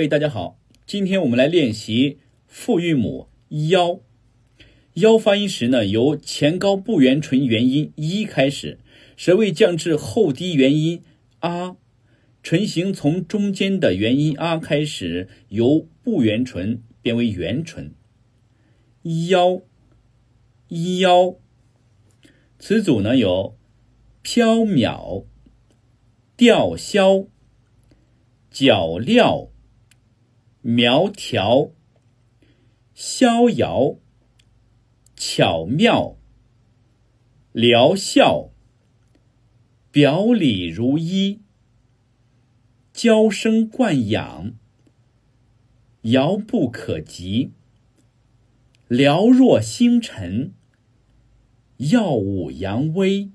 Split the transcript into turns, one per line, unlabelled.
嘿，大家好，今天我们来练习复韵母腰。腰发音时呢，由前高不圆唇元音一开始，舌位降至后低元音啊，唇形从中间的元音啊开始，由不圆唇变为圆唇。腰，腰，词组呢有缥缈、吊销、脚镣、苗条、逍遥。巧妙，疗效，表里如一，娇生惯养，遥不可及，寥若星辰，耀武扬威。